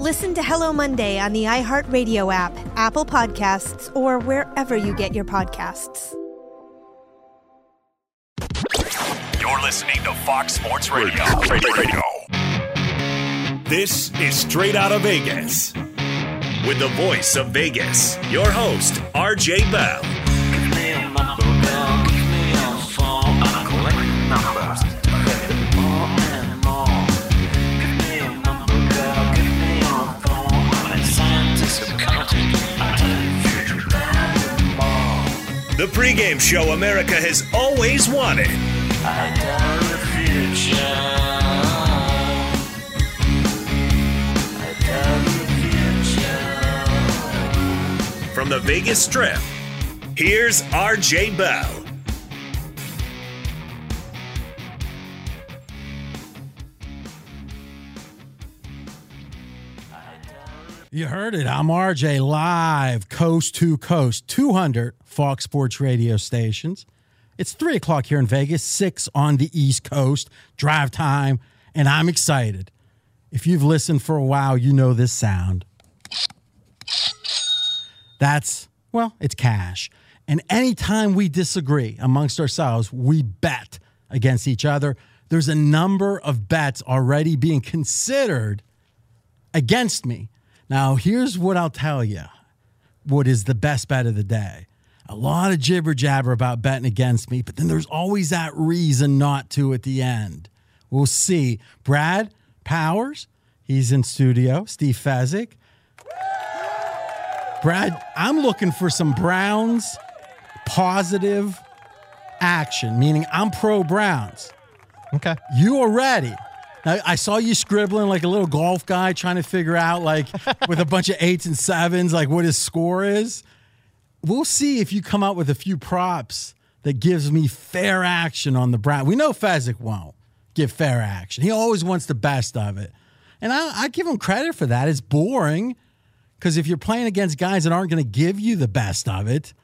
Listen to Hello Monday on the iHeartRadio app, Apple Podcasts, or wherever you get your podcasts. You're listening to Fox Sports Radio. Radio. This is Straight Out of Vegas. With the voice of Vegas, your host, RJ Bell. The pregame show America has always wanted. From the Vegas Strip, here's RJ Bell. You heard it. I'm RJ live, coast to coast, 200 Fox Sports radio stations. It's three o'clock here in Vegas, six on the East Coast, drive time, and I'm excited. If you've listened for a while, you know this sound. That's, well, it's cash. And anytime we disagree amongst ourselves, we bet against each other. There's a number of bets already being considered against me. Now, here's what I'll tell you what is the best bet of the day. A lot of jibber jabber about betting against me, but then there's always that reason not to at the end. We'll see. Brad Powers, he's in studio. Steve Fezzik. Brad, I'm looking for some Browns positive action, meaning I'm pro Browns. Okay. You are ready. Now, I saw you scribbling like a little golf guy trying to figure out, like, with a bunch of eights and sevens, like what his score is. We'll see if you come out with a few props that gives me fair action on the Brown. We know Fezzik won't give fair action. He always wants the best of it. And I, I give him credit for that. It's boring because if you're playing against guys that aren't going to give you the best of it,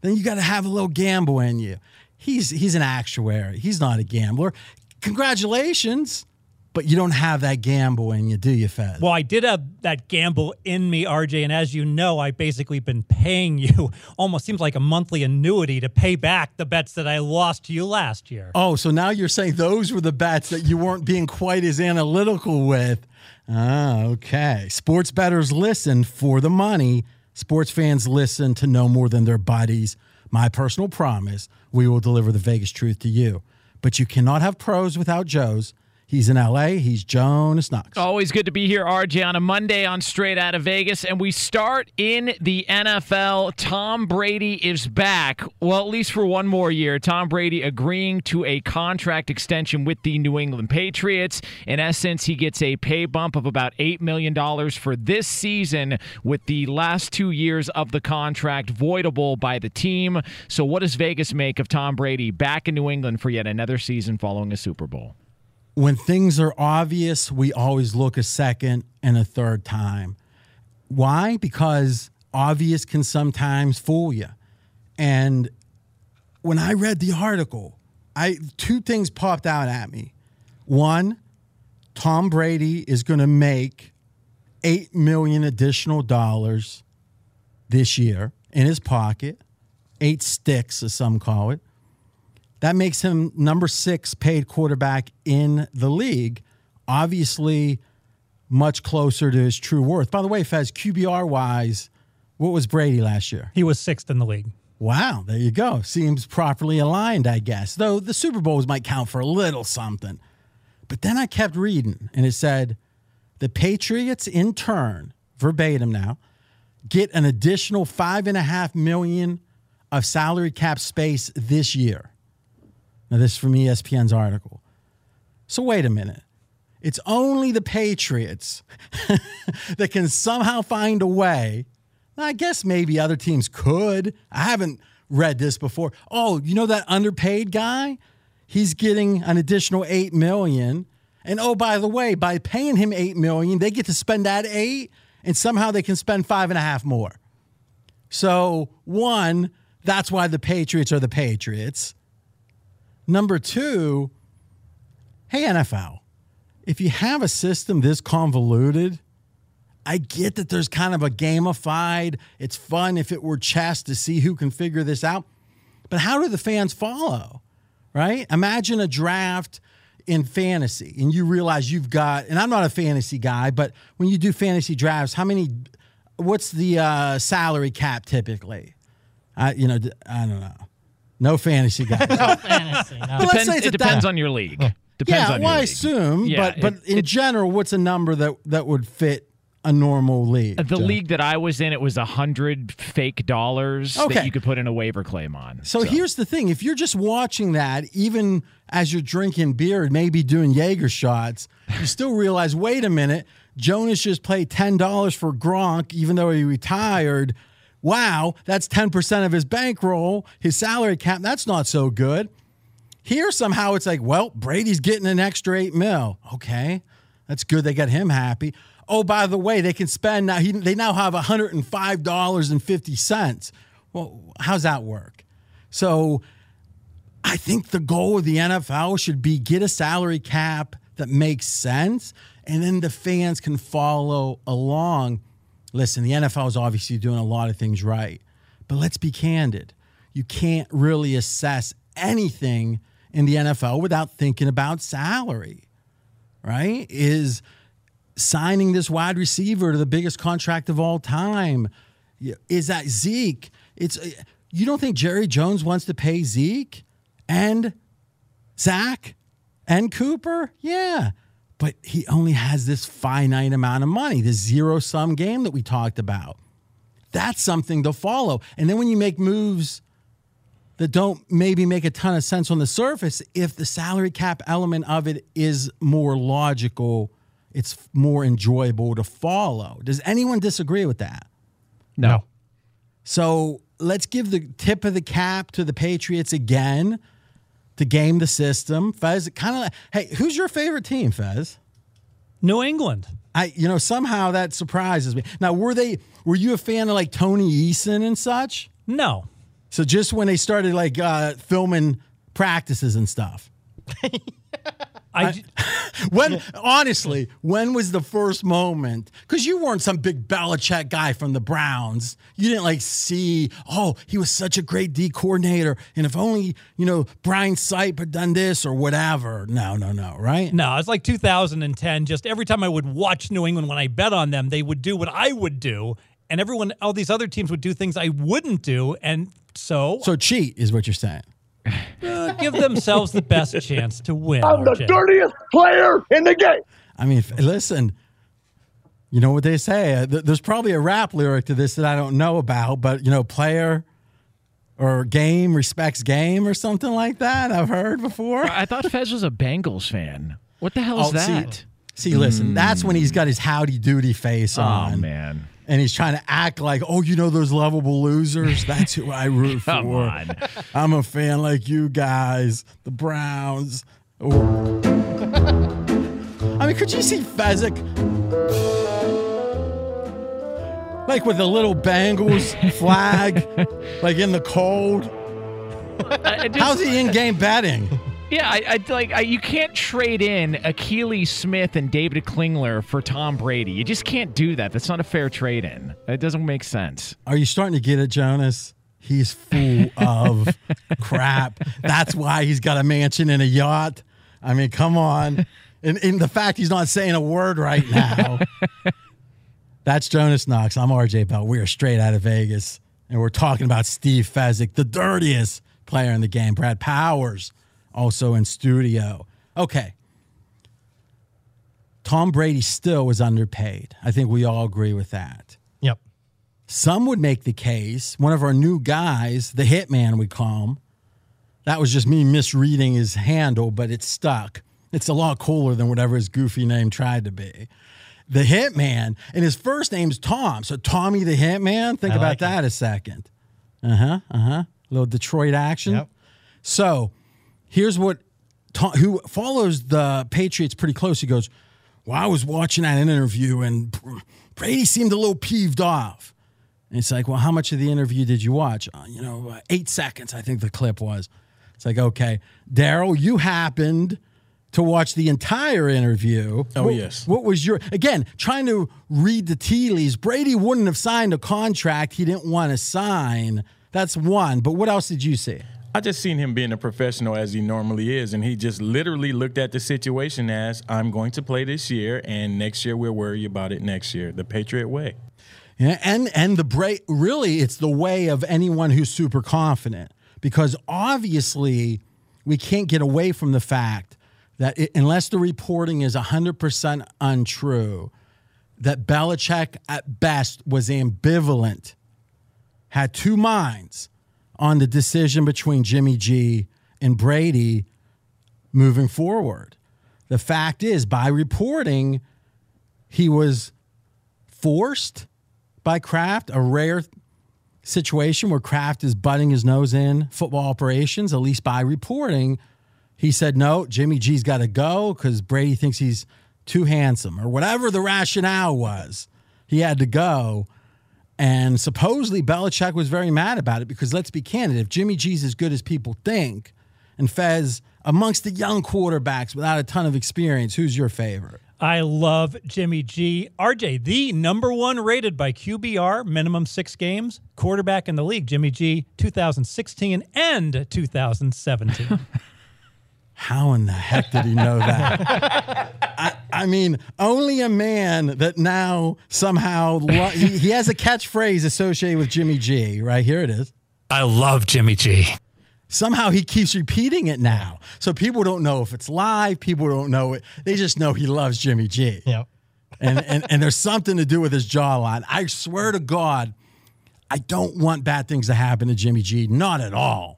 then you got to have a little gamble in you. He's he's an actuary. He's not a gambler. Congratulations but you don't have that gamble in you, do you, Fez? Well, I did have that gamble in me, RJ, and as you know, I've basically been paying you almost seems like a monthly annuity to pay back the bets that I lost to you last year. Oh, so now you're saying those were the bets that you weren't being quite as analytical with. Ah, okay. Sports bettors listen for the money. Sports fans listen to no more than their buddies. My personal promise, we will deliver the Vegas truth to you. But you cannot have pros without Joes He's in LA. He's Jonas Knox. Always good to be here, RJ, on a Monday on Straight Out of Vegas. And we start in the NFL. Tom Brady is back. Well, at least for one more year. Tom Brady agreeing to a contract extension with the New England Patriots. In essence, he gets a pay bump of about $8 million for this season, with the last two years of the contract voidable by the team. So, what does Vegas make of Tom Brady back in New England for yet another season following a Super Bowl? When things are obvious, we always look a second and a third time. Why? Because obvious can sometimes fool you. And when I read the article, I two things popped out at me. One, Tom Brady is going to make 8 million additional dollars this year in his pocket. 8 sticks as some call it. That makes him number six paid quarterback in the league. Obviously, much closer to his true worth. By the way, Fez, QBR wise, what was Brady last year? He was sixth in the league. Wow, there you go. Seems properly aligned, I guess. Though the Super Bowls might count for a little something. But then I kept reading, and it said the Patriots, in turn, verbatim now, get an additional five and a half million of salary cap space this year. Now, this is from ESPN's article. So, wait a minute. It's only the Patriots that can somehow find a way. I guess maybe other teams could. I haven't read this before. Oh, you know that underpaid guy? He's getting an additional eight million. And oh, by the way, by paying him eight million, they get to spend that eight, and somehow they can spend five and a half more. So, one, that's why the Patriots are the Patriots. Number two, hey, NFL, if you have a system this convoluted, I get that there's kind of a gamified, it's fun if it were chess to see who can figure this out. But how do the fans follow? Right? Imagine a draft in fantasy and you realize you've got, and I'm not a fantasy guy, but when you do fantasy drafts, how many, what's the uh, salary cap typically? I, you know, I don't know. No fantasy guys. no fantasy. No. But let's say it's it depends on your league. Depends yeah, on well, your I league. assume, Yeah, but but it- in it- general, what's a number that that would fit a normal league? The Joe? league that I was in, it was a hundred fake dollars Okay. that you could put in a waiver claim on. So, here's the thing: if you're just watching that, even as you're drinking beer, and maybe doing Jaeger shots, you still realize, wait a minute, Jonas just paid ten dollars for Gronk, even though he retired. Wow, that's ten percent of his bankroll, his salary cap. That's not so good. Here, somehow, it's like, well, Brady's getting an extra eight mil. Okay, that's good. They got him happy. Oh, by the way, they can spend now. He, they now have one hundred and five dollars and fifty cents. Well, how's that work? So, I think the goal of the NFL should be get a salary cap that makes sense, and then the fans can follow along. Listen, the NFL is obviously doing a lot of things right, but let's be candid. You can't really assess anything in the NFL without thinking about salary, right? Is signing this wide receiver to the biggest contract of all time? Is that Zeke? It's you don't think Jerry Jones wants to pay Zeke and Zach and Cooper? Yeah. But he only has this finite amount of money, this zero sum game that we talked about. That's something to follow. And then when you make moves that don't maybe make a ton of sense on the surface, if the salary cap element of it is more logical, it's more enjoyable to follow. Does anyone disagree with that? no. So let's give the tip of the cap to the Patriots again to game the system. Fez, kind of, hey, who's your favorite team, Fez? New England. I, you know, somehow that surprises me. Now, were they, were you a fan of like Tony Eason and such? No. So just when they started like uh, filming practices and stuff. I, When honestly, when was the first moment? Because you weren't some big Belichick guy from the Browns. You didn't like see, oh, he was such a great D coordinator, and if only you know Brian Sipe had done this or whatever. No, no, no, right? No, it's like 2010. Just every time I would watch New England when I bet on them, they would do what I would do, and everyone, all these other teams would do things I wouldn't do, and so, So cheat is what you're saying. Uh, give themselves the best chance to win. I'm the dirtiest player in the game. I mean, listen, you know what they say. Uh, there's probably a rap lyric to this that I don't know about, but you know, player or game respects game or something like that. I've heard before. I thought Fez was a Bengals fan. What the hell is Oh, see- that? See, listen, that's when he's got his howdy doody face on. Oh on. man. And he's trying to act like, oh, you know those lovable losers? That's who I root for. Come on. I'm a fan like you guys, the Browns. Or- I mean, could you see Fezzik? Like with a little Bengals flag, like in the cold. Just- How's he in game betting? Yeah, I, I like I, you can't trade in Akili Smith and David Klingler for Tom Brady. You just can't do that. That's not a fair trade in. It doesn't make sense. Are you starting to get it, Jonas? He's full of crap. That's why he's got a mansion and a yacht. I mean, come on. And, and the fact he's not saying a word right now. That's Jonas Knox. I'm RJ Bell. We are straight out of Vegas. And we're talking about Steve Fezzik, the dirtiest player in the game. Brad Powers, also in studio. Okay. Tom Brady still was underpaid. I think we all agree with that. Yep. Some would make the case, one of our new guys, the hitman, we call him. That was just me misreading his handle, but it stuck. It's a lot cooler than whatever his goofy name tried to be. The hitman, and his first name's Tom. So Tommy the hitman. Think I about like it. that a second. Uh huh. Uh huh. A little Detroit action. Yep. So here's what Tom, who follows the Patriots pretty close. He goes, Well, I was watching that interview and Brady seemed a little peeved off. And it's like, Well, how much of the interview did you watch? Uh, you know, uh, eight seconds, I think the clip was. It's like, okay, Daryl, you happened to watch the entire interview. Oh, What- yes. What was your, again, trying to read the tea leaves? Brady wouldn't have signed a contract he didn't want to sign. That's one. But what else did you see? I just seen him being a professional as he normally is, and he just literally looked at the situation as I'm going to play this year, and next year we'll worry about it next year, the Patriot way. Yeah, and and the break really it's the way of anyone who's super confident because obviously we can't get away from the fact that it, unless the reporting is 100% untrue that Belichick at best was ambivalent had two minds on the decision between Jimmy G and Brady moving forward. The fact is by reporting he was forced by Kraft, a rare situation where Kraft is butting his nose in football operations, at least by reporting. He said, no, Jimmy G's got to go because Brady thinks he's too handsome or whatever the rationale was. He had to go. And supposedly Belichick was very mad about it because let's be candid, if Jimmy G's as good as people think, and Fez amongst the young quarterbacks without a ton of experience, who's your favorite? I love Jimmy G. RJ, the number one rated by QBR, minimum six games, quarterback in the league. Jimmy G, 2016 and 2017. How in the heck did he know that? I, I mean, only a man that now somehow lo- he, he has a catchphrase associated with Jimmy G. Right here it is. I love Jimmy G. Somehow he keeps repeating it now, so people don't know if it's live. People don't know it. They just know he loves Jimmy G. Yep. and, and and there's something to do with his jawline. I swear to God, I don't want bad things to happen to Jimmy G. Not at all.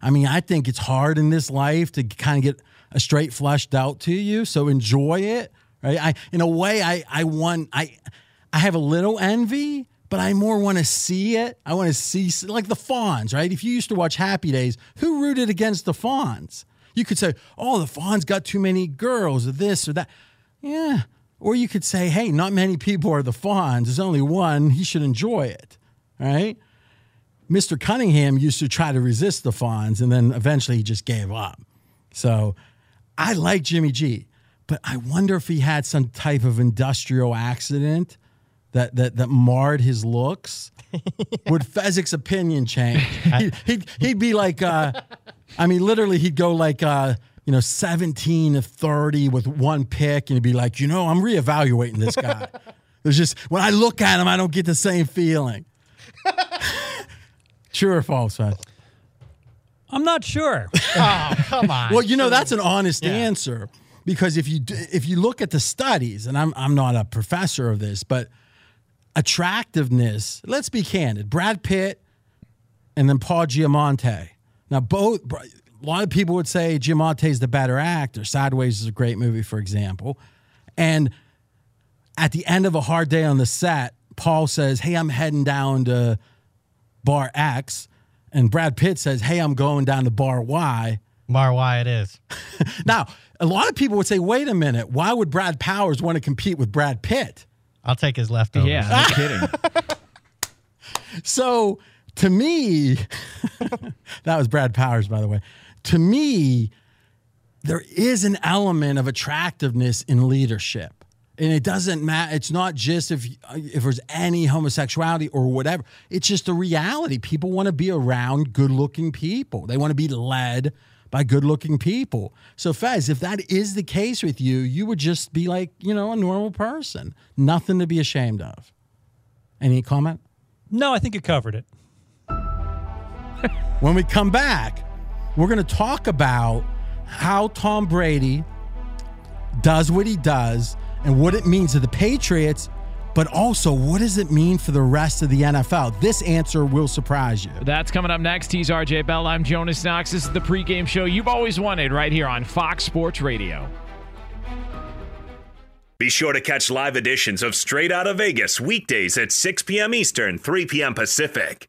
I mean, I think it's hard in this life to kind of get a straight flushed out to you. So enjoy it, right? I in a way, I I want I I have a little envy, but I more want to see it. I want to see like the Fonz, right? If you used to watch Happy Days, who rooted against the Fonz? You could say, "Oh, the Fonz got too many girls, or this or that." Yeah. Or you could say, "Hey, not many people are the Fonz. There's only one. He should enjoy it." Right? Mr. Cunningham used to try to resist the Fonz, and then eventually he just gave up. So I like Jimmy G, but I wonder if he had some type of industrial accident that that that marred his looks. Would Fezzik's opinion change? He'd, he'd, he'd be like, uh, I mean, literally, he'd go like, uh, you know, 17 to 30 with one pick, and he'd be like, you know, I'm reevaluating this guy. There's just, when I look at him, I don't get the same feeling. True or false, Fez? I'm not sure. oh, come on. Well, you know that's an honest answer because if you if you look at the studies, and I'm I'm not a professor of this, but attractiveness. Let's be candid. Brad Pitt and then Paul Giamatti. Now, both a lot of people would say Giamatti is the better actor. Sideways is a great movie, for example, and at the end of a hard day on the set, Paul says, "Hey, I'm heading down to bar X," and Brad Pitt says, "Hey, I'm going down to bar Y." Bar Y it is. now, a lot of people would say, "Wait a minute, why would Brad Powers want to compete with Brad Pitt?" I'll take his leftovers. Yeah, no kidding. So to me, that was Brad Powers, by the way. To me, there is an element of attractiveness in leadership. And it doesn't matter. It's not just if if there's any homosexuality or whatever. It's just the reality. People want to be around good-looking people. They want to be led by good-looking people. So, Fez, if that is the case with you, you would just be like, you know, a normal person. Nothing to be ashamed of. Any comment? No, I think you covered it. When we come back, we're going to talk about how Tom Brady does what he does and what it means to the Patriots, but also what does it mean for the rest of the NFL? This answer will surprise you. That's coming up next. He's RJ Bell. I'm Jonas Knox. This is the pregame show you've always wanted right here on Fox Sports Radio. Be sure to catch live editions of Straight Out of Vegas weekdays at 6 p.m. Eastern, 3 p.m. Pacific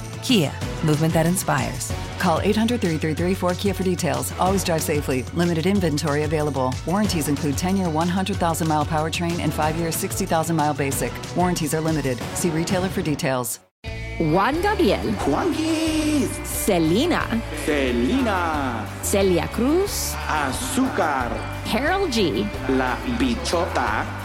Kia, movement that inspires. Call 800 333 4KIA for details. Always drive safely. Limited inventory available. Warranties include 10 year 100,000 mile powertrain and 5 year 60,000 mile basic. Warranties are limited. See retailer for details. Juan Gabriel, Juanquis, Selena, Selena, Celia Cruz, Azúcar, Karol G, La Bichota,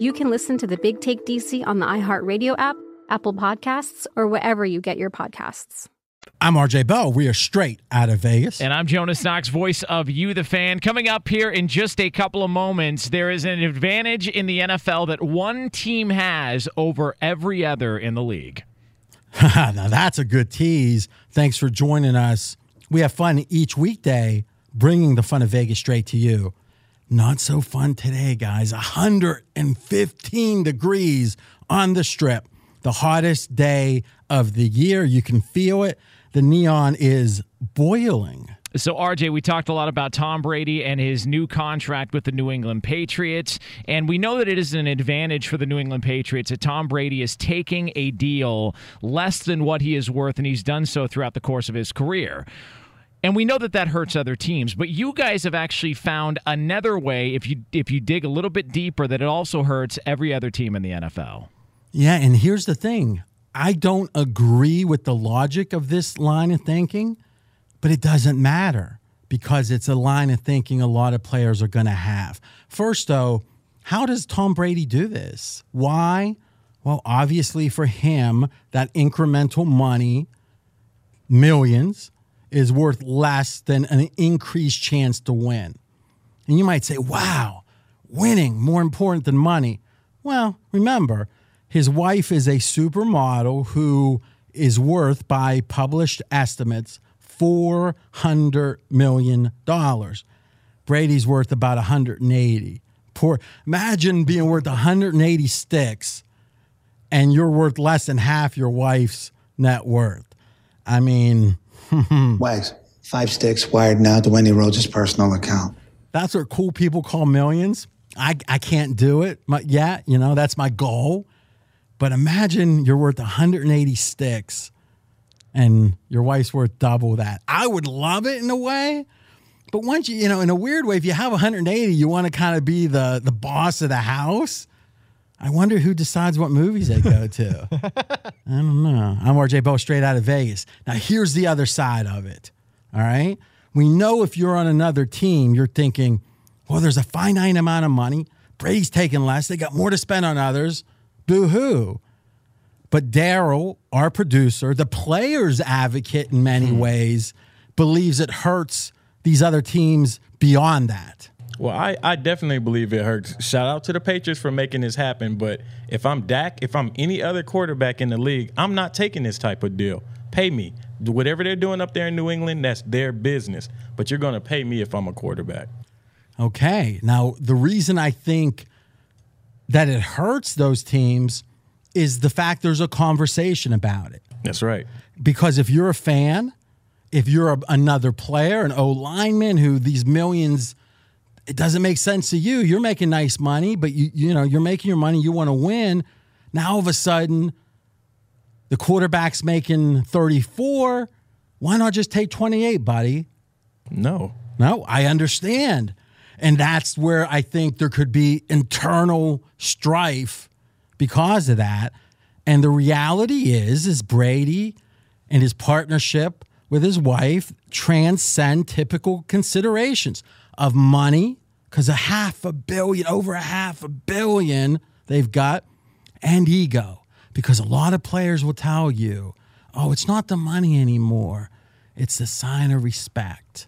you can listen to the Big Take DC on the iHeartRadio app, Apple Podcasts, or wherever you get your podcasts. I'm RJ Bell. We are straight out of Vegas. And I'm Jonas Knox, voice of You, the fan. Coming up here in just a couple of moments, there is an advantage in the NFL that one team has over every other in the league. now, that's a good tease. Thanks for joining us. We have fun each weekday bringing the fun of Vegas straight to you. Not so fun today, guys. 115 degrees on the strip. The hottest day of the year. You can feel it. The neon is boiling. So, RJ, we talked a lot about Tom Brady and his new contract with the New England Patriots. And we know that it is an advantage for the New England Patriots that Tom Brady is taking a deal less than what he is worth, and he's done so throughout the course of his career. And we know that that hurts other teams, but you guys have actually found another way if you if you dig a little bit deeper that it also hurts every other team in the NFL. Yeah, and here's the thing. I don't agree with the logic of this line of thinking, but it doesn't matter because it's a line of thinking a lot of players are going to have. First, though, how does Tom Brady do this? Why? Well, obviously, for him, that incremental money, millions, is worth less than an increased chance to win. And you might say, wow, winning more important than money. Well, remember, his wife is a supermodel who is worth, by published estimates, $400 million. Brady's worth about 180. Poor, imagine being worth 180 sticks and you're worth less than half your wife's net worth. I mean, Wags, five sticks wired now to Wendy Rhodes' personal account. That's what cool people call millions. I, I can't do it my, yet. You know, that's my goal. But imagine you're worth 180 sticks and your wife's worth double that. I would love it in a way. But once you, you know, in a weird way, if you have 180, you want to kind of be the the boss of the house. I wonder who decides what movies they go to. I don't know. I'm RJ Bo, straight out of Vegas. Now, here's the other side of it. All right. We know if you're on another team, you're thinking, well, there's a finite amount of money. Brady's taking less. They got more to spend on others. Boo hoo. But Daryl, our producer, the player's advocate in many hmm. ways, believes it hurts these other teams beyond that. Well, I, I definitely believe it hurts. Shout out to the Patriots for making this happen. But if I'm Dak, if I'm any other quarterback in the league, I'm not taking this type of deal. Pay me. Whatever they're doing up there in New England, that's their business. But you're going to pay me if I'm a quarterback. Okay. Now, the reason I think that it hurts those teams is the fact there's a conversation about it. That's right. Because if you're a fan, if you're a, another player, an O lineman who these millions, it doesn't make sense to you. You're making nice money, but you you know you're making your money. You want to win. Now all of a sudden, the quarterback's making 34. Why not just take 28, buddy? No. No, I understand. And that's where I think there could be internal strife because of that. And the reality is, is Brady and his partnership with his wife transcend typical considerations of money, because a half a billion, over a half a billion they've got, and ego. Because a lot of players will tell you, oh, it's not the money anymore. It's the sign of respect.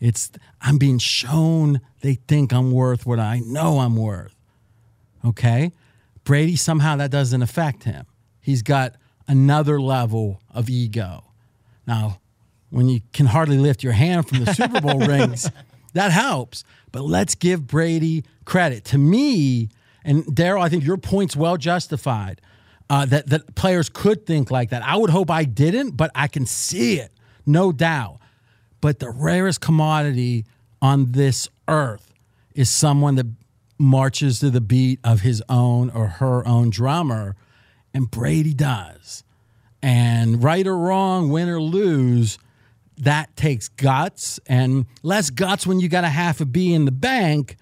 It's I'm being shown they think I'm worth what I know I'm worth. Okay? Brady somehow that doesn't affect him. He's got another level of ego. Now, when you can hardly lift your hand from the Super Bowl rings, that helps. But let's give Brady credit. To me, and Daryl, I think your point's well justified. Uh, that that players could think like that. I would hope I didn't, but I can see it, no doubt. But the rarest commodity on this earth is someone that marches to the beat of his own or her own drummer, and Brady does. And right or wrong, win or lose, that takes guts and less guts when you got a half a B in the bank,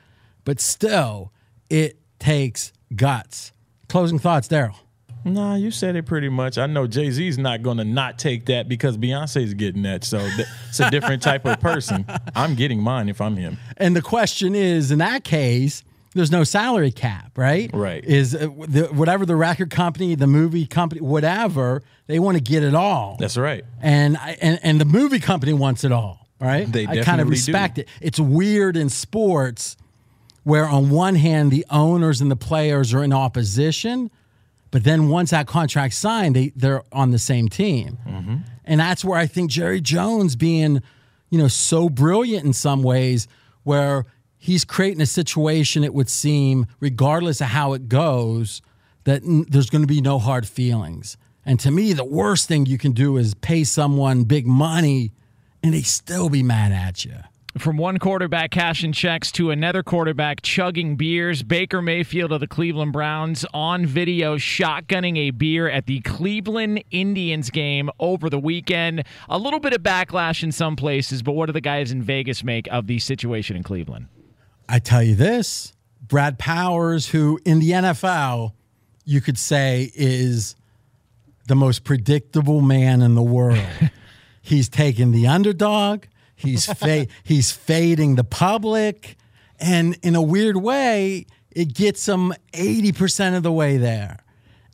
but still, it takes guts. Closing thoughts, Daryl. Nah, you said it pretty much. I know Jay Z's not going to not take that because Beyonce's getting that. So th- it's a different type of person. I'm getting mine if I'm him. And the question is, in that case, there's no salary cap, right? Right. Is uh, the, whatever the record company, the movie company, whatever, they want to get it all. That's right. And I, and and the movie company wants it all, right? They I kind of respect do. it. It's weird in sports where on one hand the owners and the players are in opposition, but then once that contract's signed, they they're on the same team. Mm-hmm. And that's where I think Jerry Jones being, you know, so brilliant in some ways, where he's creating a situation, it would seem, regardless of how it goes, that there's going to be no hard feelings. And to me, the worst thing you can do is pay someone big money and they still be mad at you. From one quarterback cashing checks to another quarterback chugging beers, Baker Mayfield of the Cleveland Browns on video shotgunning a beer at the Cleveland Indians game over the weekend. A little bit of backlash in some places, but what do the guys in Vegas make of the situation in Cleveland? I tell you this Brad Powers, who in the NFL, you could say is the most predictable man in the world. he's taking the underdog, he's, fa- he's fading the public, and in a weird way, it gets him 80% of the way there.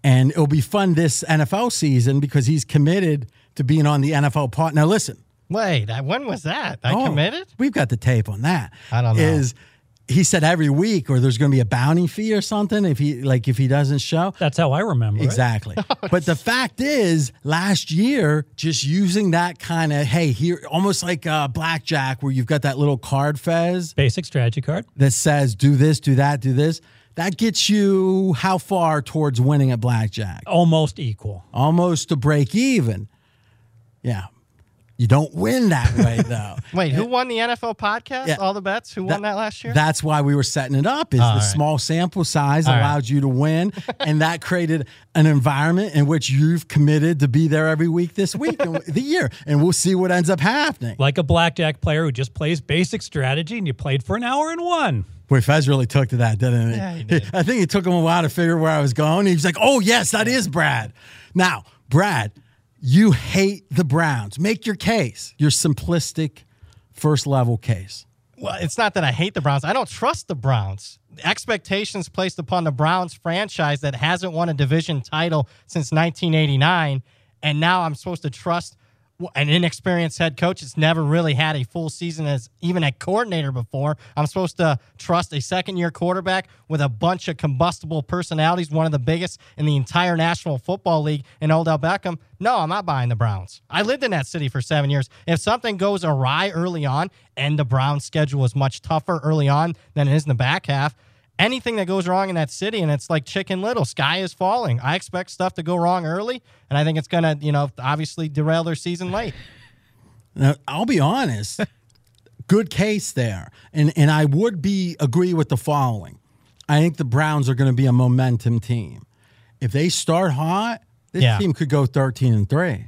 And it'll be fun this NFL season because he's committed to being on the NFL part. Now, listen. Wait, when was that? I Oh, committed? We've got the tape on that. I don't know. Is he said every week, or there's going to be a bounty fee or something if he like if he doesn't show. That's how I remember it. Exactly. but the fact is, last year, just using that kind of hey here, almost like uh, blackjack, where you've got that little card fez Basic strategy card. that says do this, do that, do this. That gets you how far towards winning at blackjack? Almost equal. Almost to break even. Yeah. You don't win that way though. Wait, who won the NFL podcast? Yeah. All the bets? Who won that last year? That's why we were setting it up. Is All the right. small sample size All right. allowed you to win, and that created an environment in which you've committed to be there every week this week and the year, and we'll see what ends up happening. Like a blackjack player who just plays basic strategy and you played for an hour and won. Boy, Fez really took to that, didn't he? Yeah, he I think it took him a while to figure where I was going. He was like, "Oh yes, that is Brad." Now, Brad, you hate the Browns. Make your case. Your simplistic, first level case. Well, it's not that I hate the Browns. I don't trust the Browns. Expectations placed upon the Browns franchise that hasn't won a division title since 1989, and now I'm supposed to trust an inexperienced head coach that's never really had a full season as even a coordinator before. I'm supposed to trust a second year quarterback with a bunch of combustible personalities, one of the biggest in the entire National Football League, and Odell Beckham. No, I'm not buying the Browns. I lived in that city for seven years. If something goes awry early on, and the Browns' schedule is much tougher early on than it is in the back half, anything that goes wrong in that city, and it's like Chicken Little, sky is falling. I expect stuff to go wrong early, and I think it's going to, you know, obviously derail their season late. Now, I'll be honest. good case there, and and I would be agree with the following. I think the Browns are going to be a momentum team. If they start hot, this Yeah. team could go thirteen and three.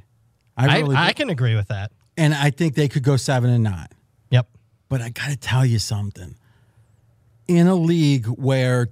I, really I, do. can agree with that. and I think they could go seven and nine. Yep. But I got to tell you something. In a league where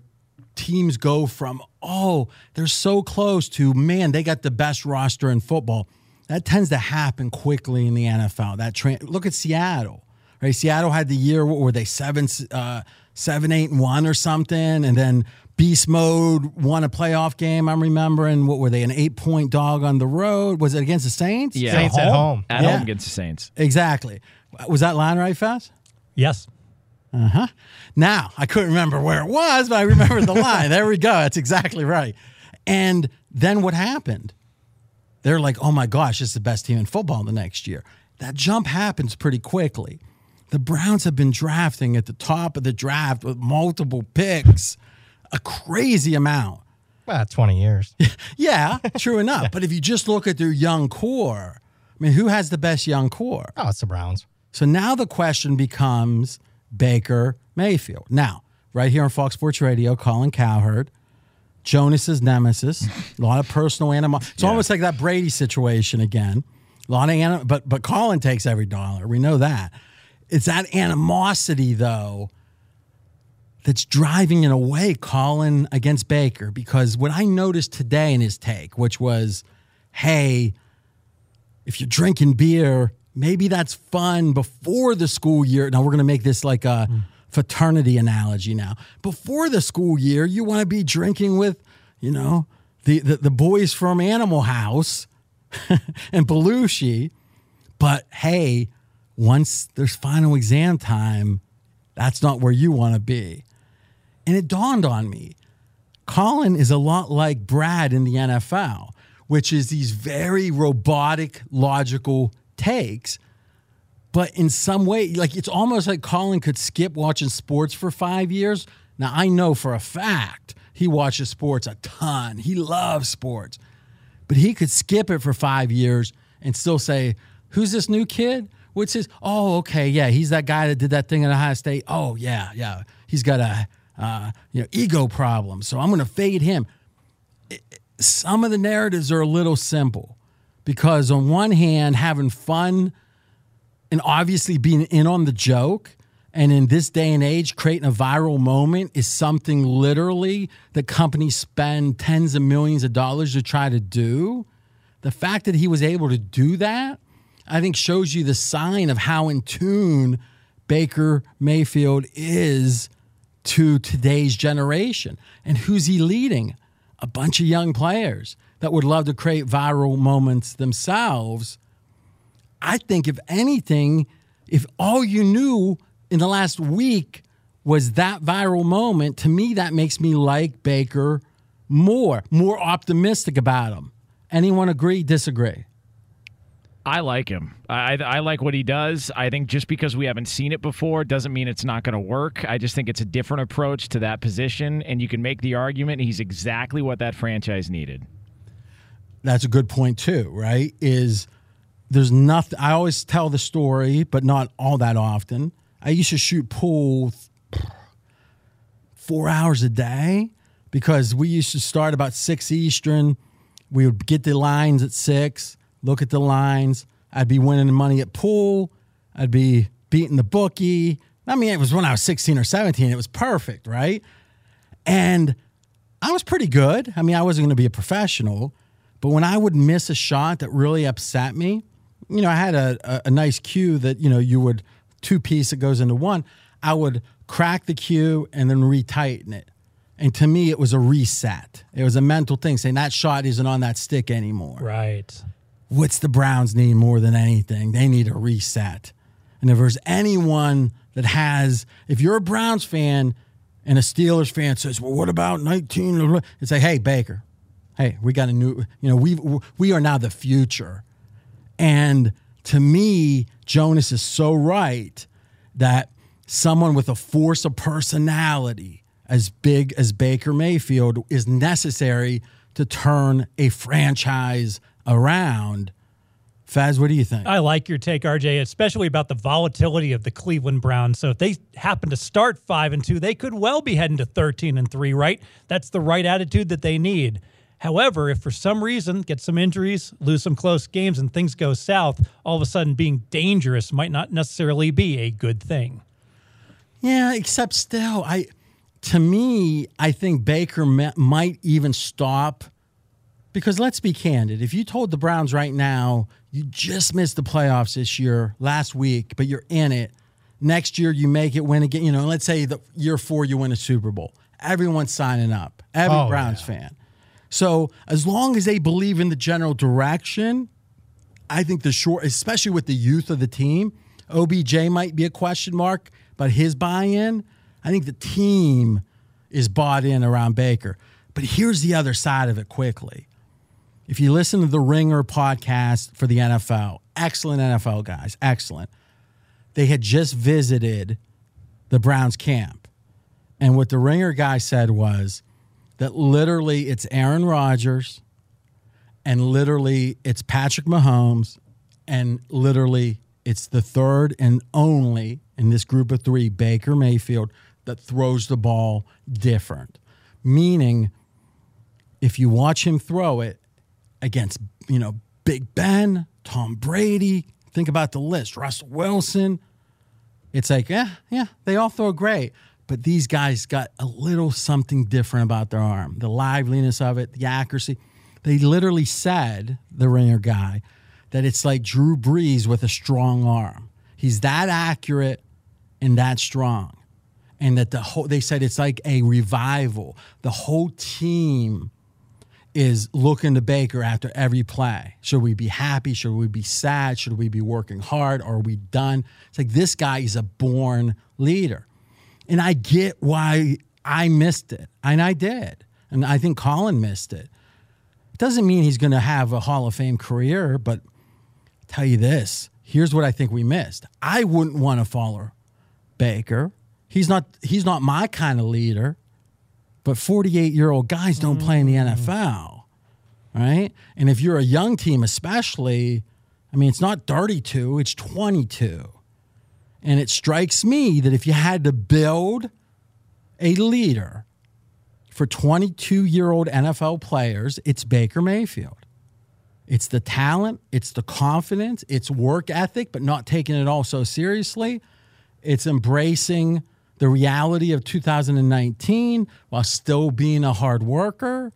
teams go from, oh, they're so close to, man, they got the best roster in football. That tends to happen quickly in the NFL. That tra- look at Seattle, right? Seattle had the year what were they seven, uh, seven, eight, and one or something, and then beast mode won a playoff game. I'm remembering what were they an eight point dog on the road? Was it against the Saints? Yeah. Saints at home. At home against the Saints. Exactly. Was that line right, Fast? Yes. Uh huh. Now I couldn't remember where it was, but I remember the line. There we go. That's exactly right. And then what happened? They're like, oh my gosh, it's the best team in football the next year. That jump happens pretty quickly. The Browns have been drafting at the top of the draft with multiple picks, a crazy amount. Well, 20 years. Yeah, true enough. But if you just look at their young core, I mean, who has the best young core? Oh, it's the Browns. So now the question becomes Baker Mayfield. Now, right here on Fox Sports Radio, Colin Cowherd, Jonas's nemesis, a lot of personal animosity. It's almost like that Brady situation again. A lot of anim- but but Colin takes every dollar. We know that. It's that animosity though that's driving in a way Colin against Baker because what I noticed today in his take, which was, hey, if you're drinking beer, maybe that's fun before the school year. Now we're going to make this like a hmm. fraternity analogy now. Before the school year, you want to be drinking with, you know, the, the, the boys from Animal House and Belushi. But hey, once there's final exam time, that's not where you want to be. And it dawned on me Colin is a lot like Brad in the NFL, which is these very robotic, logical takes. But in some way, like it's almost like Colin could skip watching sports for five years. Now, I know for a fact he watches sports a ton, he loves sports, but he could skip it for five years and still say, Who's this new kid? What's his? Oh, okay, yeah, he's that guy that did that thing at Ohio State. Oh, yeah, yeah, he's got a uh, you know ego problem, so I'm going to fade him. It, some of the narratives are a little simple because on one hand, having fun and obviously being in on the joke, and in this day and age, creating a viral moment is something literally that companies spend tens of millions of dollars to try to do. The fact that he was able to do that I think shows you the sign of how in tune Baker Mayfield is to today's generation. And who's he leading? A bunch of young players that would love to create viral moments themselves. I think, if anything, if all you knew in the last week was that viral moment, to me, that makes me like Baker more, more optimistic about him. Anyone agree, disagree? I like him. I, I like what he does. I think just because we haven't seen it before doesn't mean it's not going to work. I just think it's a different approach to that position, and you can make the argument he's exactly what that franchise needed. That's a good point too, right? Is there's nothing. I always tell the story, but not all that often. I used to shoot pool four hours a day because we used to start about six Eastern. We would get the lines at six look at the lines. I'd be winning the money at pool. I'd be beating the bookie. I mean, it was when I was 16 or 17. It was perfect, right? And I was pretty good. I mean, I wasn't going to be a professional, but when I would miss a shot that really upset me, you know, I had a, a, a nice cue that, you know, you would two piece that goes into one. I would crack the cue and then retighten it. And to me, it was a reset. It was a mental thing saying that shot isn't on that stick anymore. Right what's the Browns need more than anything? They need a reset. And if there's anyone that has, if you're a Browns fan and a Steelers fan says, well, what about 19? It's like, hey, Baker, hey, we got a new, you know, we we are now the future. And to me, Jonas is so right that someone with a force of personality as big as Baker Mayfield is necessary to turn a franchise around. Faz, what do you think? I like your take, RJ, especially about the volatility of the Cleveland Browns. So if they happen to start five and two, they could well be heading to thirteen and three, right? That's the right attitude that they need. However, if for some reason get some injuries, lose some close games, and things go south, all of a sudden being dangerous might not necessarily be a good thing. Yeah, except still, I to me, I think Baker might even stop because let's be candid. If you told the Browns right now, you just missed the playoffs this year, last week, but you're in it. Next year, you make it win again. You know, let's say the year four, you win a Super Bowl. Everyone's signing up, every oh, Browns yeah. fan. So as long as they believe in the general direction, I think the short, especially with the youth of the team, OBJ might be a question mark, but his buy in, I think the team is bought in around Baker. But here's the other side of it quickly. If you listen to the Ringer podcast for the NFL, excellent NFL guys, excellent. They had just visited the Browns camp. And what the Ringer guy said was that literally it's Aaron Rodgers and literally it's Patrick Mahomes and literally it's the third and only in this group of three, Baker Mayfield, that throws the ball different. Meaning, if you watch him throw it, against, you know, Big Ben, Tom Brady. Think about the list. Russell Wilson. It's like, yeah, yeah, they all throw great. But these guys got a little something different about their arm the liveliness of it, the accuracy. They literally said, the ringer guy, that it's like Drew Brees with a strong arm. He's that accurate and that strong. And that the whole, they said it's like a revival. The whole team is looking to Baker after every play. Should we be happy? Should we be sad? Should we be working hard? Are we done? It's like this guy is a born leader. And I get why I missed it. And I did. And I think Colin missed it. It doesn't mean he's going to have a Hall of Fame career, but I'll tell you this here's what I think we missed. I wouldn't want to follow Baker. He's not he's not my kind of leader. But 48 year old guys don't play in the mm. NFL, right? And if you're a young team, especially, I mean, it's not 32, it's 22. And it strikes me that if you had to build a leader for 22 year old NFL players, it's Baker Mayfield. It's the talent, it's the confidence, it's work ethic, but not taking it all so seriously. It's embracing the reality of 2019 while still being a hard worker.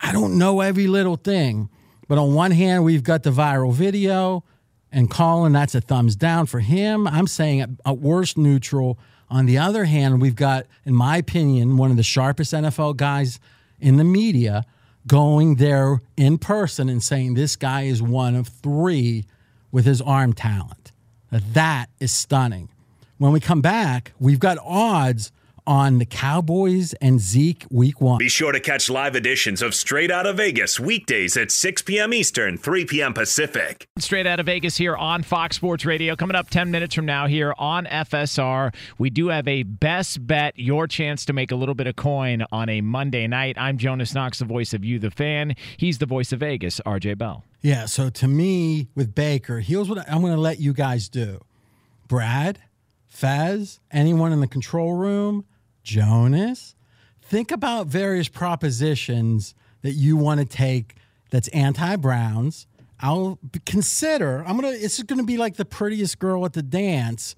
I don't know every little thing, but on one hand, we've got the viral video, and Colin, that's a thumbs down for him. I'm saying at, at worst neutral. On the other hand, we've got, in my opinion, one of the sharpest NFL guys in the media going there in person and saying this guy is one of three with his arm talent. That is stunning. When we come back, we've got odds on the Cowboys and Zeke week one. Be sure to catch live editions of Straight Out of Vegas weekdays at 6 p.m. Eastern, 3 p.m. Pacific. Straight out of Vegas here on Fox Sports Radio. Coming up 10 minutes from now here on FSR, we do have a best bet, your chance to make a little bit of coin on a Monday night. I'm Jonas Knox, the voice of you, the fan. He's the voice of Vegas, RJ Bell. Yeah, so to me, with Baker, here's what I'm going to let you guys do Brad, Fez, anyone in the control room, Jonas, think about various propositions that you want to take that's anti Browns. I'll consider, I'm going to, it's going to be like the prettiest girl at the dance,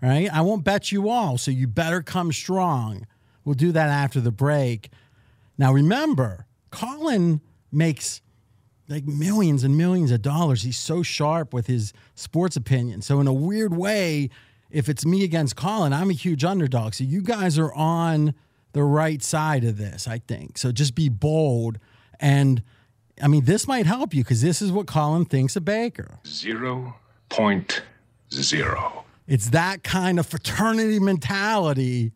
right? I won't bet you all, so you better come strong. We'll do that after the break. Now, remember, Colin makes like millions and millions of dollars. He's so sharp with his sports opinion. So, in a weird way, if it's me against Colin, I'm a huge underdog. So you guys are on the right side of this, I think. So just be bold. And I mean, this might help you because this is what Colin thinks of Baker. Zero point zero. It's that kind of fraternity mentality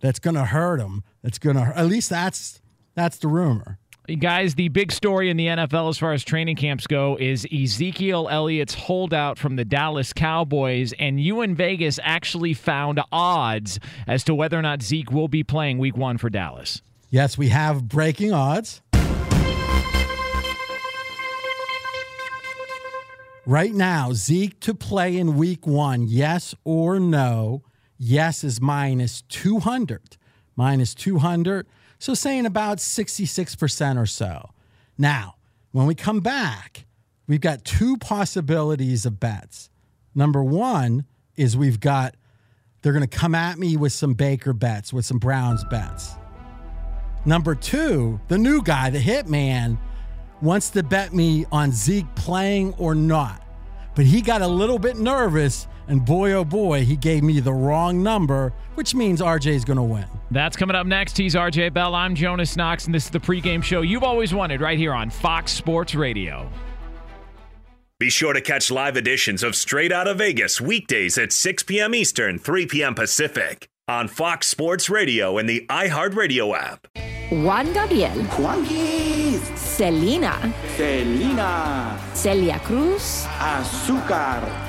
that's going to hurt him. That's going to, at least that's that's the rumor. Guys, the big story in the NFL as far as training camps go is Ezekiel Elliott's holdout from the Dallas Cowboys, and you in Vegas actually found odds as to whether or not Zeke will be playing week one for Dallas. Yes, we have breaking odds. Right now, Zeke to play in week one, yes or no? Yes is minus 200. Minus 200. So saying about 66% or so. Now, when we come back, we've got two possibilities of bets. Number one is we've got, they're going to come at me with some Baker bets, with some Browns bets. Number two, the new guy, the hitman, wants to bet me on Zeke playing or not. But he got a little bit nervous, and boy, oh boy, he gave me the wrong number, which means RJ is going to win. That's coming up next. He's RJ Bell. I'm Jonas Knox, and this is the pregame show you've always wanted right here on Fox Sports Radio. Be sure to catch live editions of Straight Out of Vegas weekdays at 6 p.m. Eastern, 3 p.m. Pacific on Fox Sports Radio and the iHeartRadio app. Juan Gabriel. Juanquis. Selena. Selena. Celia Cruz. Azúcar.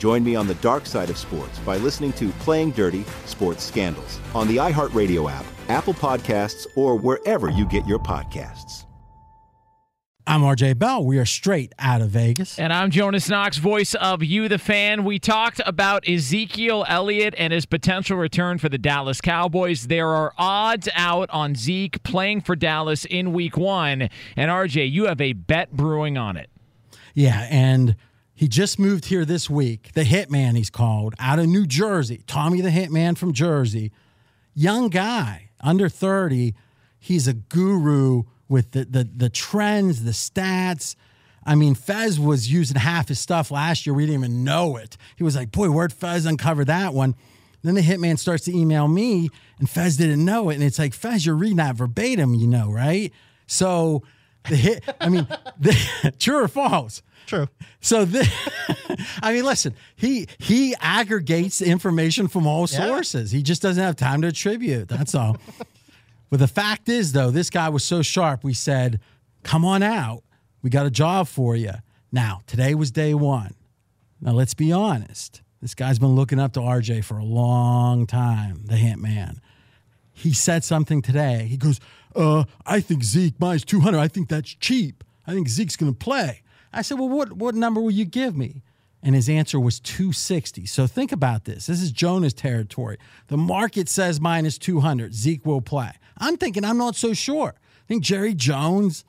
Join me on the dark side of sports by listening to Playing Dirty Sports Scandals on the iHeartRadio app, Apple Podcasts, or wherever you get your podcasts. I'm RJ Bell. We are straight out of Vegas. And I'm Jonas Knox, voice of You, the fan. We talked about Ezekiel Elliott and his potential return for the Dallas Cowboys. There are odds out on Zeke playing for Dallas in week one. And RJ, you have a bet brewing on it. Yeah, and he just moved here this week. The Hitman, he's called, out of New Jersey. Tommy the Hitman from Jersey. Young guy, under 30. He's a guru with the, the, the trends, the stats. I mean, Fez was using half his stuff last year. We didn't even know it. He was like, boy, where'd Fez uncover that one? Then the hitman starts to email me, and Fez didn't know it. And it's like, Fez, you're reading that verbatim, you know, right? So the hit, I mean, the, true or false? True. So I mean, listen, he he aggregates information from all Yeah. sources. He just doesn't have time to attribute. That's all. but the fact is, though, this guy was so sharp. We said, "Come on out. We got a job for you." Now, today was day one. Now, let's be honest. This guy's been looking up to RJ for a long time. The hint man. He said something today. He goes, uh, I think Zeke mine's minus 200. I think that's cheap. I think Zeke's going to play. I said, Well, what, what number will you give me? And his answer was 260. So think about this. This is Jonah's territory. The market says minus 200. Zeke will play. I'm thinking, I'm not so sure. I think Jerry Jones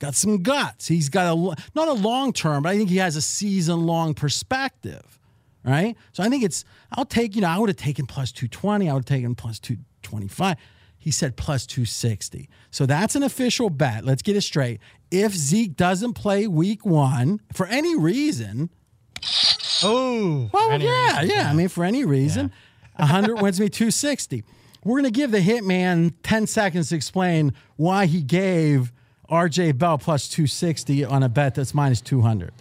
got some guts. He's got a, not a long term, but I think he has a season long perspective. Right. So I think it's, I'll take, you know, I would have taken plus 220. I would have taken plus 225. He said plus 260. So that's an official bet. Let's get it straight. If Zeke doesn't play week one for any reason, oh, well, yeah, yeah. I mean, for any reason, 100 wins me 260. We're going to give the hitman 10 seconds to explain why he gave RJ Bell plus 260 on a bet that's minus 200.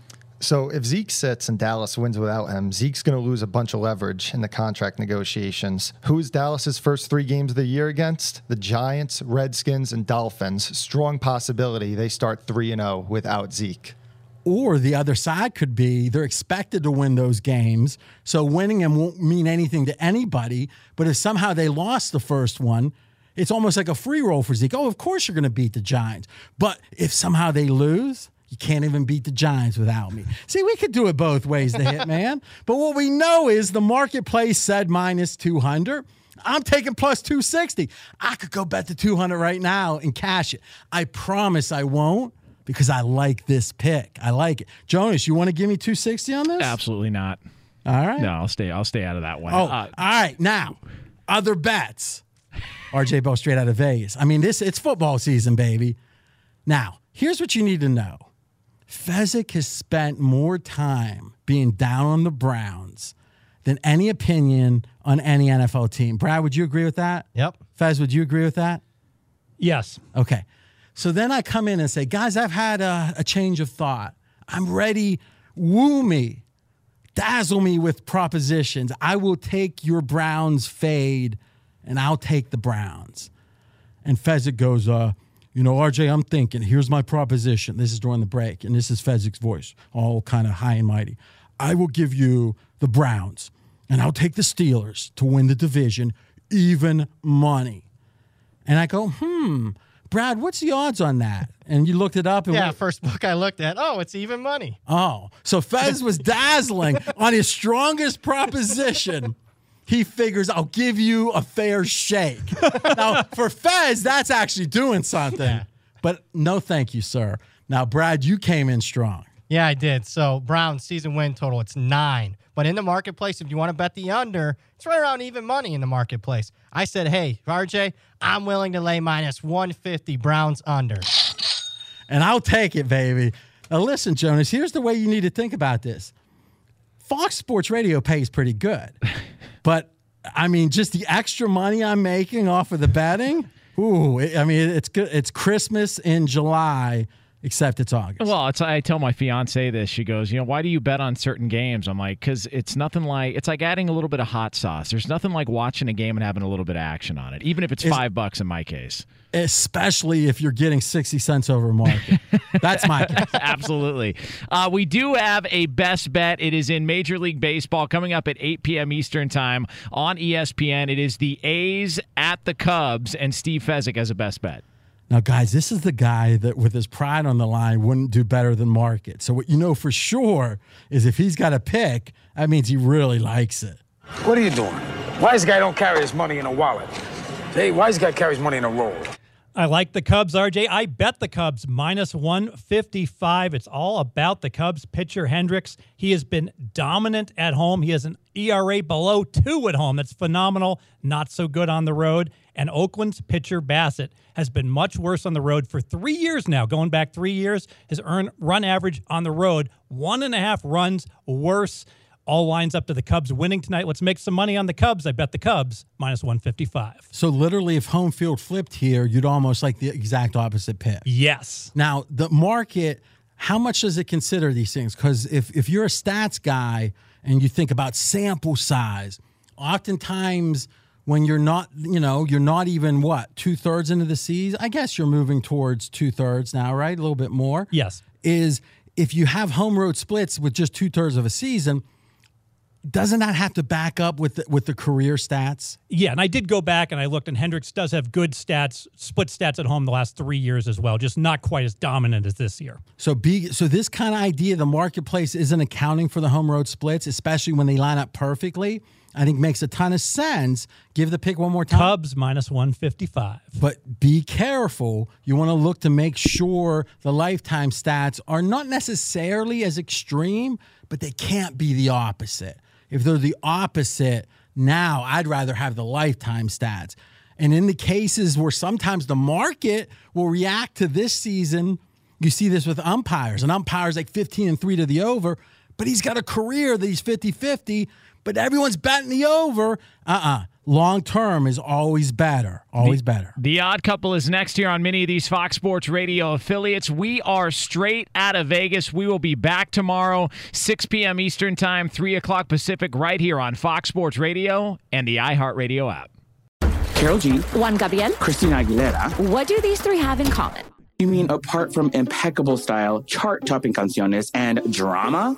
So if Zeke sits and Dallas wins without him, Zeke's going to lose a bunch of leverage in the contract negotiations. Who's Dallas's first three games of the year against? The Giants, Redskins, and Dolphins. Strong possibility they start 3 and 0 without Zeke. Or the other side could be they're expected to win those games. So winning them won't mean anything to anybody. But if somehow they lost the first one, it's almost like a free roll for Zeke. Oh, of course you're going to beat the Giants. But if somehow they lose, you can't even beat the Giants without me. See, we could do it both ways, the hitman. but what we know is the marketplace said minus 200. I'm taking plus 260. I could go bet the 200 right now and cash it. I promise I won't because I like this pick. I like it. Jonas, you want to give me 260 on this? Absolutely not. All right. No, I'll stay. I'll stay out of that one. Oh, Uh, all right. Now, other bets. RJ Bell straight out of Vegas. I mean, this it's football season, baby. Now, here's what you need to know. Fezzik has spent more time being down on the Browns than any opinion on any NFL team. Brad, would you agree with that? Yep. Fez, would you agree with that? Yes. Okay. So then I come in and say, guys, I've had a, a change of thought. I'm ready. Woo me, dazzle me with propositions. I will take your Browns fade and I'll take the Browns. And Fezzik goes, uh, you know, RJ, I'm thinking, here's my proposition. This is during the break, and this is Fezzik's voice, all kind of high and mighty. I will give you the Browns, and I'll take the Steelers to win the division, even money. And I go, hmm, Brad, what's the odds on that? And you looked it up. And Yeah, what- first book I looked at. Oh, it's even money. Oh, so Fez was dazzling on his strongest proposition. He figures I'll give you a fair shake. now, for Fez, that's actually doing something. But no, thank you, sir. Now, Brad, you came in strong. Yeah, I did. So Browns season win total, it's nine. But in the marketplace, if you want to bet the under, it's right around even money in the marketplace. I said, hey, RJ, I'm willing to lay minus 150 Browns under. And I'll take it, baby. Now, listen, Jonas, here's the way you need to think about this Fox Sports Radio pays pretty good. But I mean, just the extra money I'm making off of the betting. Ooh, I mean, it's good. It's Christmas in July, except it's August. Well, it's, I tell my fiance this. She goes, you know, why do you bet on certain games? I'm like, because it's nothing like it's like adding a little bit of hot sauce. There's nothing like watching a game and having a little bit of action on it, even if it's Is- five bucks in my case. Especially if you're getting 60 cents over market. That's my case. Absolutely. Uh, we do have a best bet. It is in Major League Baseball coming up at 8 p.m. Eastern Time on ESPN. It is the A's at the Cubs, and Steve Fezzik as a best bet. Now, guys, this is the guy that, with his pride on the line, wouldn't do better than market. So, what you know for sure is if he's got a pick, that means he really likes it. What are you doing? Why this guy don't carry his money in a wallet? Hey, why this guy carry his money in a roll? I like the Cubs, RJ. I bet the Cubs minus 155. It's all about the Cubs pitcher Hendricks. He has been dominant at home. He has an ERA below two at home. That's phenomenal. Not so good on the road. And Oakland's pitcher Bassitt has been much worse on the road for three years now. Going back three years, his earn run average on the road one and a half runs worse. All lines up to the Cubs winning tonight. Let's make some money on the Cubs. I bet the Cubs minus 155. So, literally, if home field flipped here, you'd almost like the exact opposite pick. Yes. Now, the market, how much does it consider these things? Because if, if you're a stats guy and you think about sample size, oftentimes when you're not, you know, you're not even what, two thirds into the season? I guess you're moving towards two thirds now, right? A little bit more. Yes. Is if you have home road splits with just two thirds of a season, doesn't that have to back up with the, with the career stats? Yeah, and I did go back and I looked, and Hendricks does have good stats, split stats at home the last three years as well, just not quite as dominant as this year. So be so this kind of idea, the marketplace isn't accounting for the home road splits, especially when they line up perfectly. I think makes a ton of sense. Give the pick one more time. Cubs minus 155. But be careful. You want to look to make sure the lifetime stats are not necessarily as extreme, but they can't be the opposite. If they're the opposite, now I'd rather have the lifetime stats. And in the cases where sometimes the market will react to this season, you see this with umpires. An umpire's like 15 and 3 to the over, but he's got a career that he's 50 50, but everyone's betting the over. Uh uh long term is always better. Always the, better. The Odd Couple is next here on many of these Fox Sports Radio affiliates. We are straight out of Vegas. We will be back tomorrow, 6 p.m. Eastern Time, 3 o'clock Pacific, right here on Fox Sports Radio and the iHeartRadio app. Karol G. Juan Gabriel. Christina Aguilera. What do these three have in common? You mean apart from impeccable style, chart topping canciones, and drama?